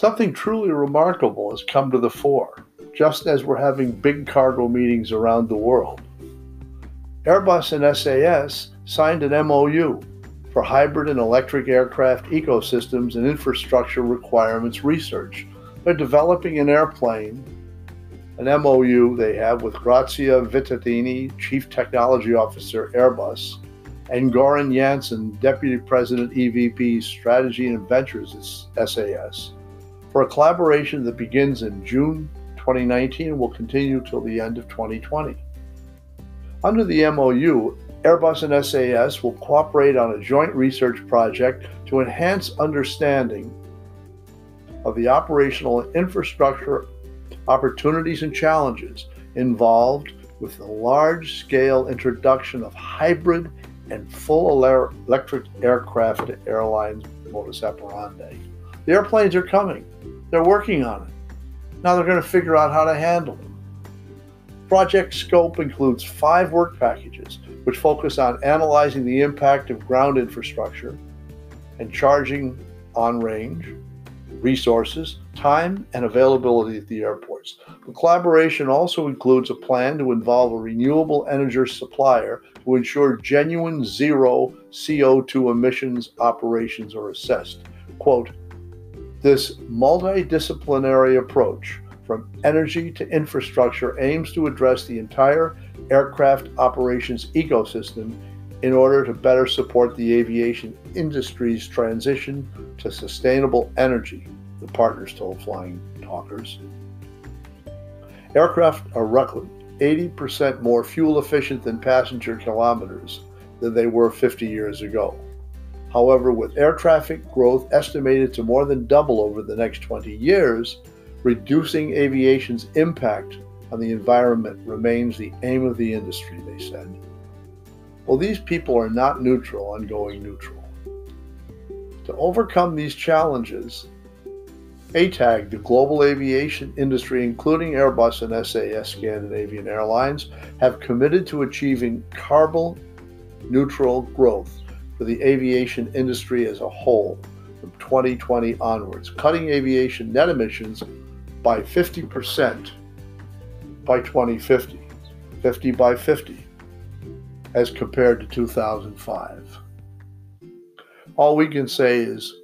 Something truly remarkable has come to the fore, just as we're having big cargo meetings around the world. Airbus and SAS signed an MOU for hybrid and electric aircraft ecosystems and infrastructure requirements research. They're developing an airplane, an MOU they have with Grazia Vittadini, Chief Technology Officer, Airbus, and Goran Jansson, Deputy President, EVP, Strategy and Ventures, at SAS, for a collaboration that begins in June 2019 and will continue till the end of 2020. Under the MOU, Airbus and SAS will cooperate on a joint research project to enhance understanding of the operational infrastructure opportunities and challenges involved with the large scale introduction of hybrid and full electric aircraft to airlines modus operandi. The airplanes are coming, they're working on it. Now they're going to figure out how to handle them. Project scope includes five work packages, which focus on analyzing the impact of ground infrastructure and charging on range, resources, time, and availability at the airports. The collaboration also includes a plan to involve a renewable energy supplier to ensure genuine zero CO2 emissions operations are assessed. Quote, this multidisciplinary approach from energy to infrastructure aims to address the entire aircraft operations ecosystem in order to better support the aviation industry's transition to sustainable energy, the partners told Flying Talkers. Aircraft are roughly 80% more fuel efficient than passenger kilometers than they were 50 years ago. However, with air traffic growth estimated to more than double over the next 20 years, Reducing aviation's impact on the environment remains the aim of the industry, they said. Well, these people are not neutral on going neutral. To overcome these challenges, ATAG, the global aviation industry, including Airbus and SAS Scandinavian Airlines, have committed to achieving carbon neutral growth for the aviation industry as a whole from 2020 onwards, cutting aviation net emissions by 50% by 2050, 50 by 50, as compared to 2005. All we can say is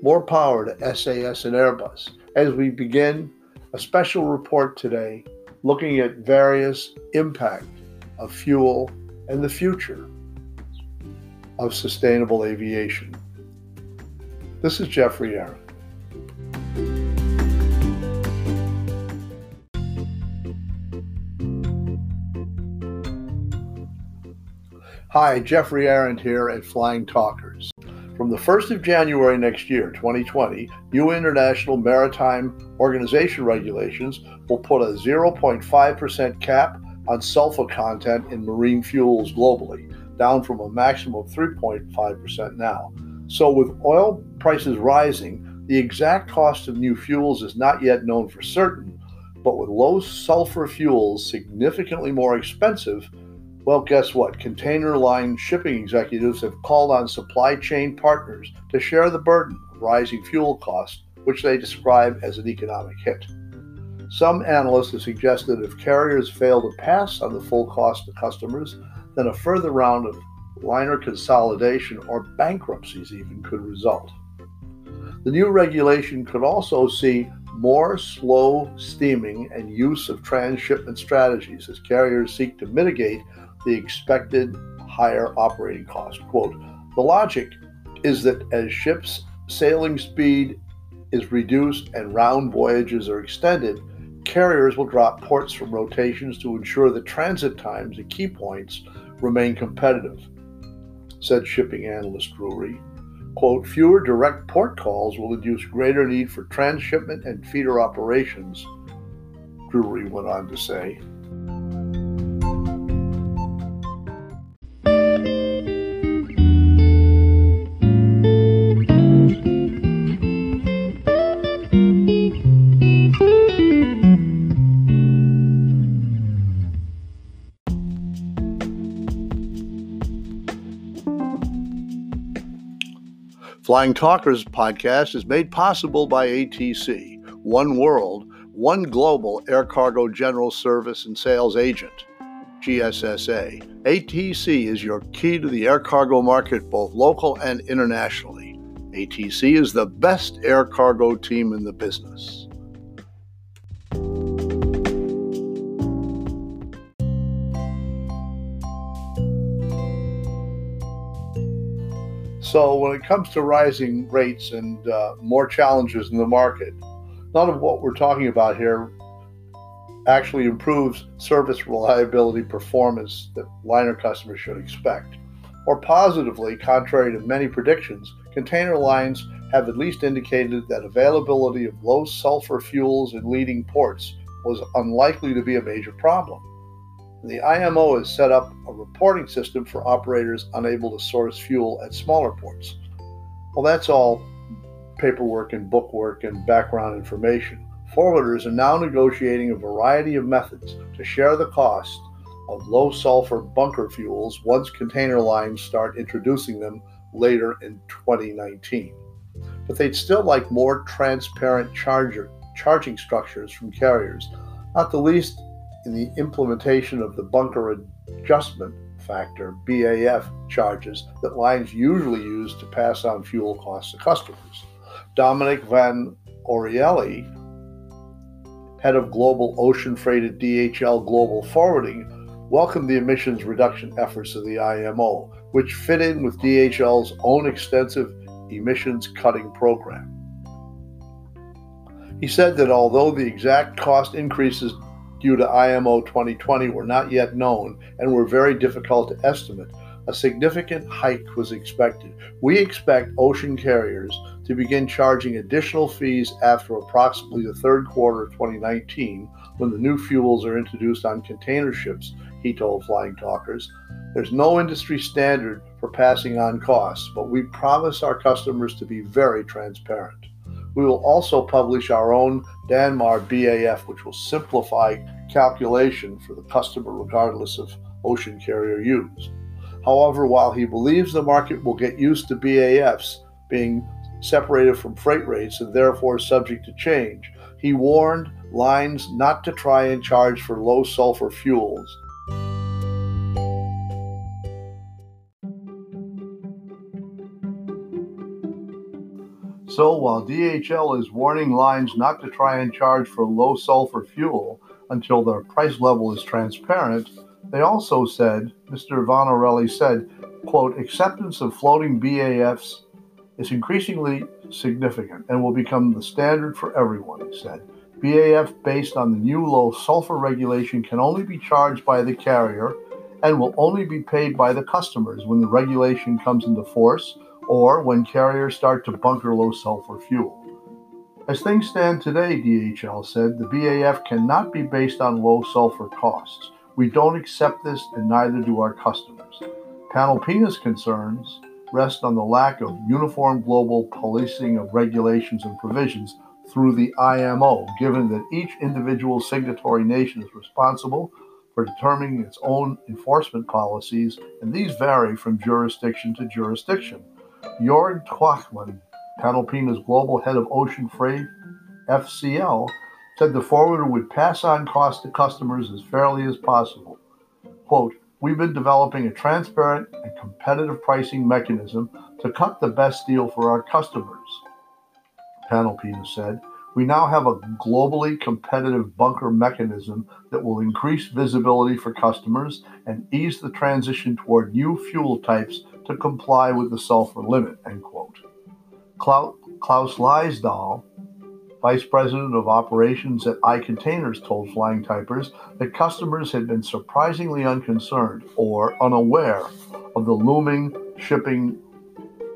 more power to SAS and Airbus as we begin a special report today looking at various impact of fuel and the future of sustainable aviation. This is Geoffrey Arend. Hi, Geoffrey Arend here at Flying Talkers. From the 1st of January next year, 2020, new International Maritime Organization regulations will put a 0.5% cap on sulfur content in marine fuels globally, down from a maximum of 3.5% now. So, with oil prices rising, the exact cost of new fuels is not yet known for certain, but with low sulfur fuels significantly more expensive, well, guess what? Container line shipping executives have called on supply chain partners to share the burden of rising fuel costs, which they describe as an economic hit. Some analysts have suggested if carriers fail to pass on the full cost to customers, then a further round of liner consolidation or bankruptcies even could result. The new regulation could also see more slow steaming and use of transshipment strategies as carriers seek to mitigate the expected higher operating cost. Quote, the logic is that as ships' sailing speed is reduced and round voyages are extended, carriers will drop ports from rotations to ensure that transit times at key points remain competitive, said shipping analyst Drewry. Quote, fewer direct port calls will induce greater need for transshipment and feeder operations, Drewry went on to say. Flying Talkers podcast is made possible by ATC, One World, One Global Air Cargo General Service and Sales Agent. GSSA. ATC is your key to the air cargo market, both local and internationally. ATC is the best air cargo team in the business. So, when it comes to rising rates and uh, more challenges in the market, none of what we're talking about here actually improves service reliability performance that liner customers should expect. Or positively, contrary to many predictions, container lines have at least indicated that availability of low sulfur fuels in leading ports was unlikely to be a major problem. The IMO has set up a reporting system for operators unable to source fuel at smaller ports. Well, that's all paperwork and bookwork and background information. Forwarders are now negotiating a variety of methods to share the cost of low sulfur bunker fuels once container lines start introducing them later in 2019. But they'd still like more transparent charger, charging structures from carriers, not the least in the implementation of the bunker adjustment factor BAF charges that lines usually use to pass on fuel costs to customers. Dominique von Orelli, head of global ocean freight at DHL Global Forwarding, welcomed the emissions reduction efforts of the IMO, which fit in with DHL's own extensive emissions cutting program. He said that although the exact cost increases due to IMO 2020 were not yet known and were very difficult to estimate, a significant hike was expected. We expect ocean carriers to begin charging additional fees after approximately the third quarter of 2019 when the new fuels are introduced on container ships, he told Flying Talkers. There's no industry standard for passing on costs, but we promise our customers to be very transparent. We will also publish our own Danmar BAF, which will simplify calculation for the customer regardless of ocean carrier use. However, while he believes the market will get used to BAFs being separated from freight rates and therefore subject to change, he warned lines not to try and charge for low sulfur fuels. So while DHL is warning lines not to try and charge for low sulfur fuel until their price level is transparent, they also said, Mr. von Orelli said, quote, acceptance of floating BAFs is increasingly significant and will become the standard for everyone, he said. BAF based on the new low sulfur regulation can only be charged by the carrier and will only be paid by the customers when the regulation comes into force or when carriers start to bunker low sulfur fuel. As things stand today, DHL said, the BAF cannot be based on low sulfur costs. We don't accept this, and neither do our customers. Panalpina's concerns rest on the lack of uniform global policing of regulations and provisions through the IMO, given that each individual signatory nation is responsible for determining its own enforcement policies, and these vary from jurisdiction to jurisdiction. Jorg Twachman, Panalpina's global head of ocean freight, FCL, said the forwarder would pass on costs to customers as fairly as possible. Quote, We've been developing a transparent and competitive pricing mechanism to cut the best deal for our customers. Panalpina said, We now have a globally competitive bunker mechanism that will increase visibility for customers and ease the transition toward new fuel types to comply with the sulfur limit. End quote. Klaus Leisdahl, Vice President of Operations at iContainers told Flying Typers that customers had been surprisingly unconcerned or unaware of the looming shipping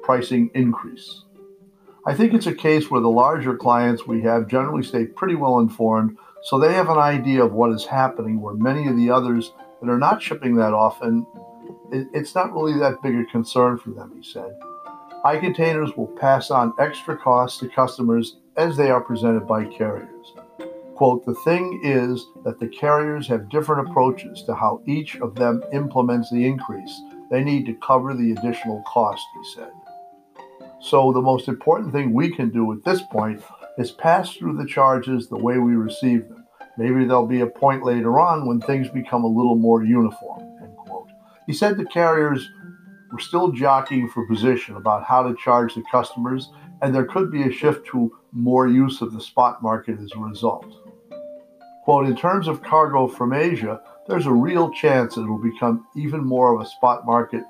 pricing increase. I think it's a case where the larger clients we have generally stay pretty well informed, so they have an idea of what is happening, where many of the others that are not shipping that often, it's not really that big a concern for them, he said. iContainers will pass on extra costs to customers as they are presented by carriers. Quote, the thing is that the carriers have different approaches to how each of them implements the increase. They need to cover the additional cost, he said. So, the most important thing we can do at this point is pass through the charges the way we receive them. Maybe there'll be a point later on when things become a little more uniform. He said the carriers were still jockeying for position about how to charge the customers, and there could be a shift to more use of the spot market as a result. Quote, in terms of cargo from Asia, there's a real chance it will become even more of a spot market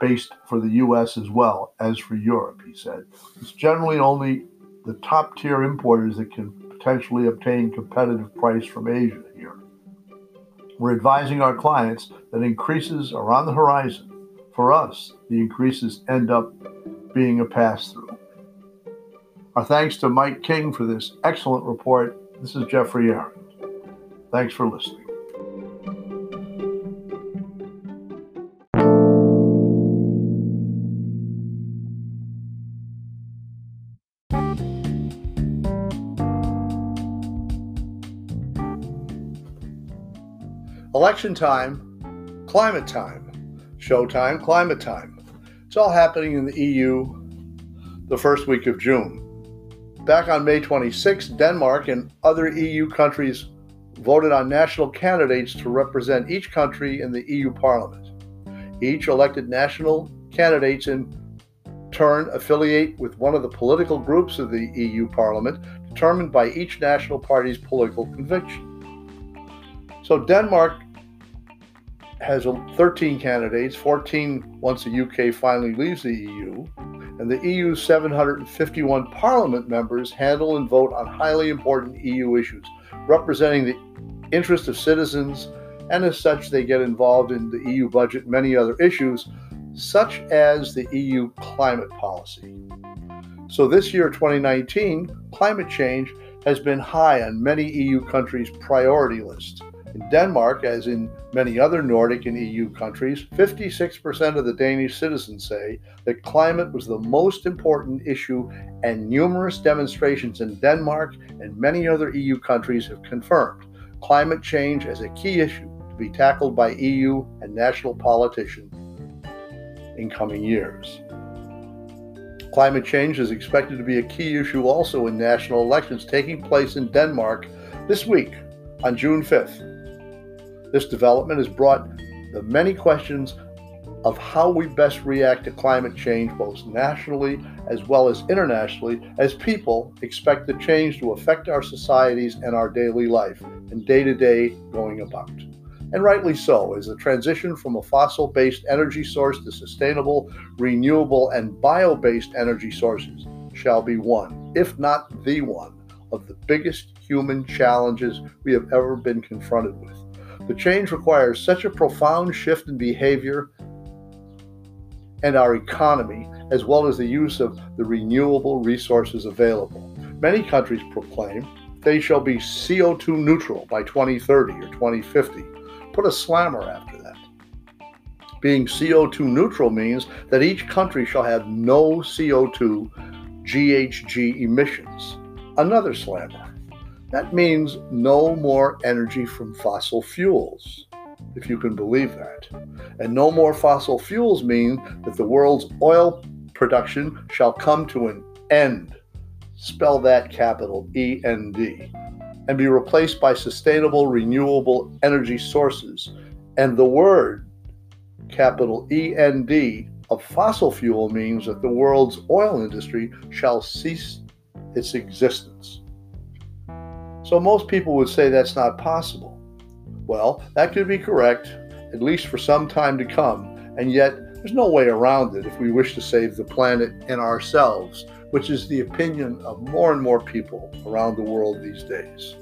based for the US as well as for Europe, he said. It's generally only the top tier importers that can potentially obtain competitive price from Asia. We're advising our clients that increases are on the horizon. For us, the increases end up being a pass through. Our thanks to Mike King for this excellent report. This is Geoffrey Arend. Thanks for listening. Election time, climate time, showtime, climate time. It's all happening in the EU the first week of June. Back on May 26, Denmark and other EU countries voted on national candidates to represent each country in the EU Parliament. Each elected national candidates in turn affiliate with one of the political groups of the EU Parliament determined by each national party's political conviction. So Denmark has 13 candidates, 14 once the UK finally leaves the EU, and the EU's 751 parliament members handle and vote on highly important EU issues, representing the interest of citizens, and as such, they get involved in the EU budget and many other issues, such as the EU climate policy. So, this year, 2019, climate change has been high on many EU countries' priority lists. In Denmark, as in many other Nordic and EU countries, 56% of the Danish citizens say that climate was the most important issue, and numerous demonstrations in Denmark and many other EU countries have confirmed climate change as a key issue to be tackled by EU and national politicians in coming years. Climate change is expected to be a key issue also in national elections taking place in Denmark this week on June 5th. This development has brought the many questions of how we best react to climate change, both nationally as well as internationally, as people expect the change to affect our societies and our daily life and day to day going about. And rightly so, as the transition from a fossil based energy source to sustainable, renewable, and bio based energy sources shall be one, if not the one, of the biggest human challenges we have ever been confronted with. The change requires such a profound shift in behavior and our economy, as well as the use of the renewable resources available. Many countries proclaim they shall be CO2 neutral by 2030 or 2050. Put a slammer after that. Being CO2 neutral means that each country shall have no CO2 GHG emissions. Another slammer. That means no more energy from fossil fuels, if you can believe that. And no more fossil fuels mean that the world's oil production shall come to an end. Spell that capital E N D. And be replaced by sustainable, renewable energy sources. And the word, capital E N D, of fossil fuel means that the world's oil industry shall cease its existence. So most people would say that's not possible. Well, that could be correct, at least for some time to come, and yet there's no way around it if we wish to save the planet and ourselves, which is the opinion of more and more people around the world these days.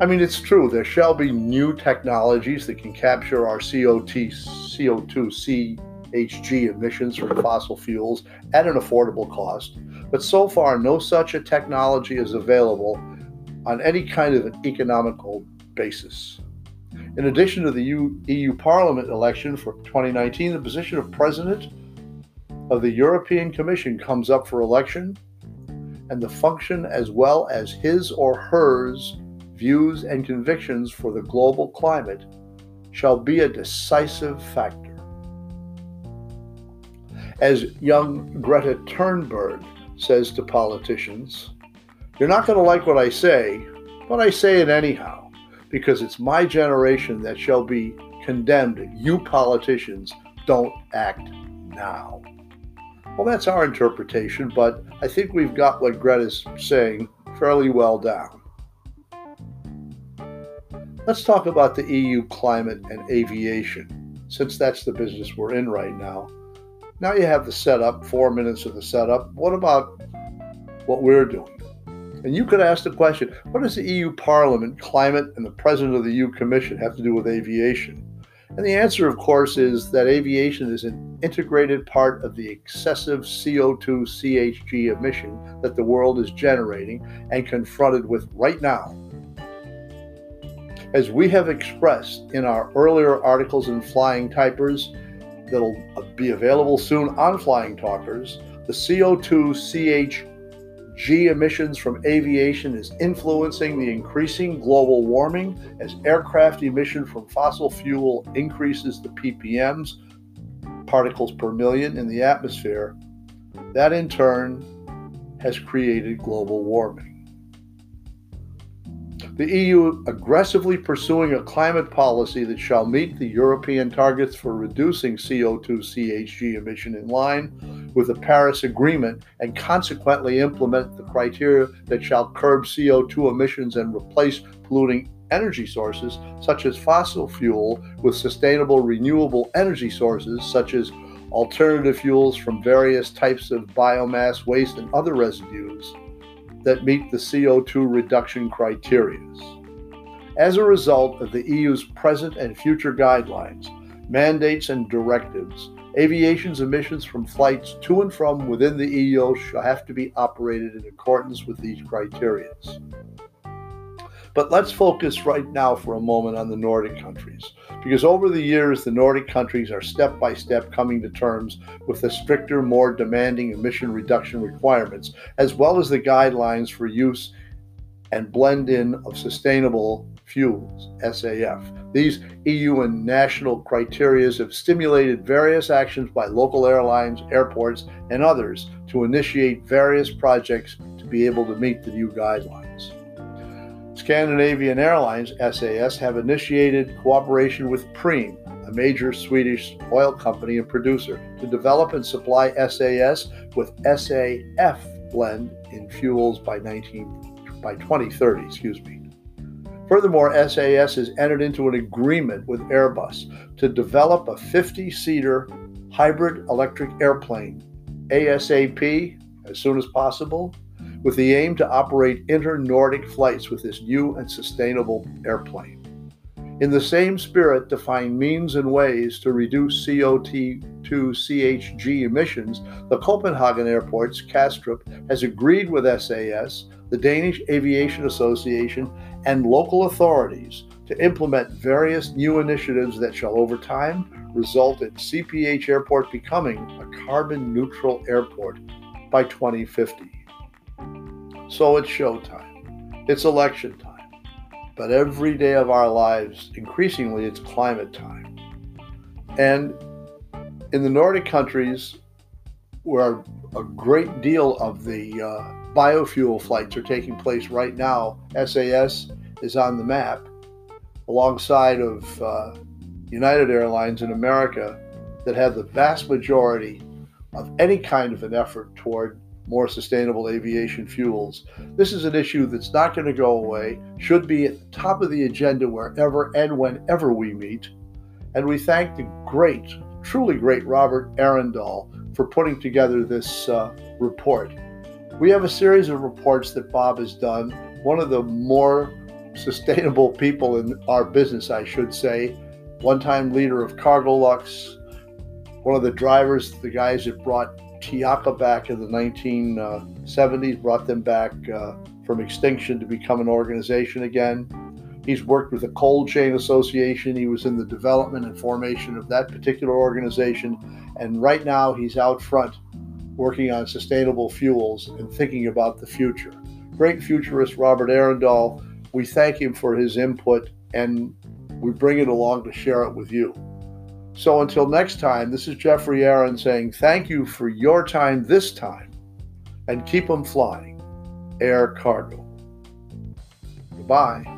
I mean, it's true, there shall be new technologies that can capture our CO2, CO2 CHG emissions from fossil fuels at an affordable cost, but so far no such a technology is available on any kind of an economical basis. In addition to the EU Parliament election for 2019, the position of President of the European Commission comes up for election, and the function as well as his or hers views and convictions for the global climate shall be a decisive factor. As young Greta Thunberg says to politicians, You're not going to like what I say, but I say it anyhow, because it's my generation that shall be condemned you politicians don't act now. Well, that's our interpretation, but I think we've got what Greta's saying fairly well down. Let's talk about the EU climate and aviation, since that's the business we're in right now. Now you have the setup, four minutes of the setup. What about what we're doing? And you could ask the question what does the EU Parliament, climate, and the President of the EU Commission have to do with aviation? And the answer, of course, is that aviation is an integrated part of the excessive CO2 CHG emission that the world is generating and confronted with right now. As we have expressed in our earlier articles in Flying Typers, that'll be available soon on Flying Talkers, the CO2 CHG emissions from aviation is influencing the increasing global warming as aircraft emission from fossil fuel increases the ppms, particles per million, in the atmosphere. That in turn has created global warming. The EU aggressively pursuing a climate policy that shall meet the European targets for reducing CO2 CHG emission in line with the Paris Agreement and consequently implement the criteria that shall curb CO2 emissions and replace polluting energy sources such as fossil fuel with sustainable renewable energy sources such as alternative fuels from various types of biomass waste and other residues that meet the CO2 reduction criteria. As a result of the EU's present and future guidelines, mandates, and directives, aviation's emissions from flights to and from within the EU shall have to be operated in accordance with these criteria. But let's focus right now for a moment on the Nordic countries, because over the years, the Nordic countries are step by step coming to terms with the stricter, more demanding emission reduction requirements, as well as the guidelines for use and blend in of sustainable fuels, SAF. These EU and national criteria have stimulated various actions by local airlines, airports, and others to initiate various projects to be able to meet the new guidelines. Scandinavian Airlines, SAS, have initiated cooperation with Preem, a major Swedish oil company and producer, to develop and supply SAS with SAF blend in fuels by 19 by 2030, excuse me. Furthermore, SAS has entered into an agreement with Airbus to develop a 50 seater hybrid electric airplane, ASAP, as soon as possible, with the aim to operate inter Nordic flights with this new and sustainable airplane. In the same spirit, to find means and ways to reduce CO2 CHG emissions, the Copenhagen Airport's Kastrup has agreed with SAS, the Danish Aviation Association, and local authorities to implement various new initiatives that shall over time result in CPH Airport becoming a carbon neutral airport by 2050. So it's showtime. It's election time. But every day of our lives, increasingly, it's climate time. And in the Nordic countries, where a great deal of the uh, biofuel flights are taking place right now, SAS is on the map alongside of uh, United Airlines in America that have the vast majority of any kind of an effort toward more sustainable aviation fuels. This is an issue that's not going to go away, should be at the top of the agenda wherever and whenever we meet. And we thank the great, truly great Robert Arendal for putting together this uh, report. We have a series of reports that Bob has done. One of the more sustainable people in our business, I should say, one time leader of Cargolux, one of the drivers, the guys that brought TIACA back in the 1970s, brought them back uh, from extinction to become an organization again. He's worked with the Cold Chain Association. He was in the development and formation of that particular organization. And right now, he's out front working on sustainable fuels and thinking about the future. Great futurist Robert Arendal. We thank him for his input and we bring it along to share it with you. So until next time, this is Geoffrey Arend saying thank you for your time this time and keep them flying. Air Cargo. Goodbye.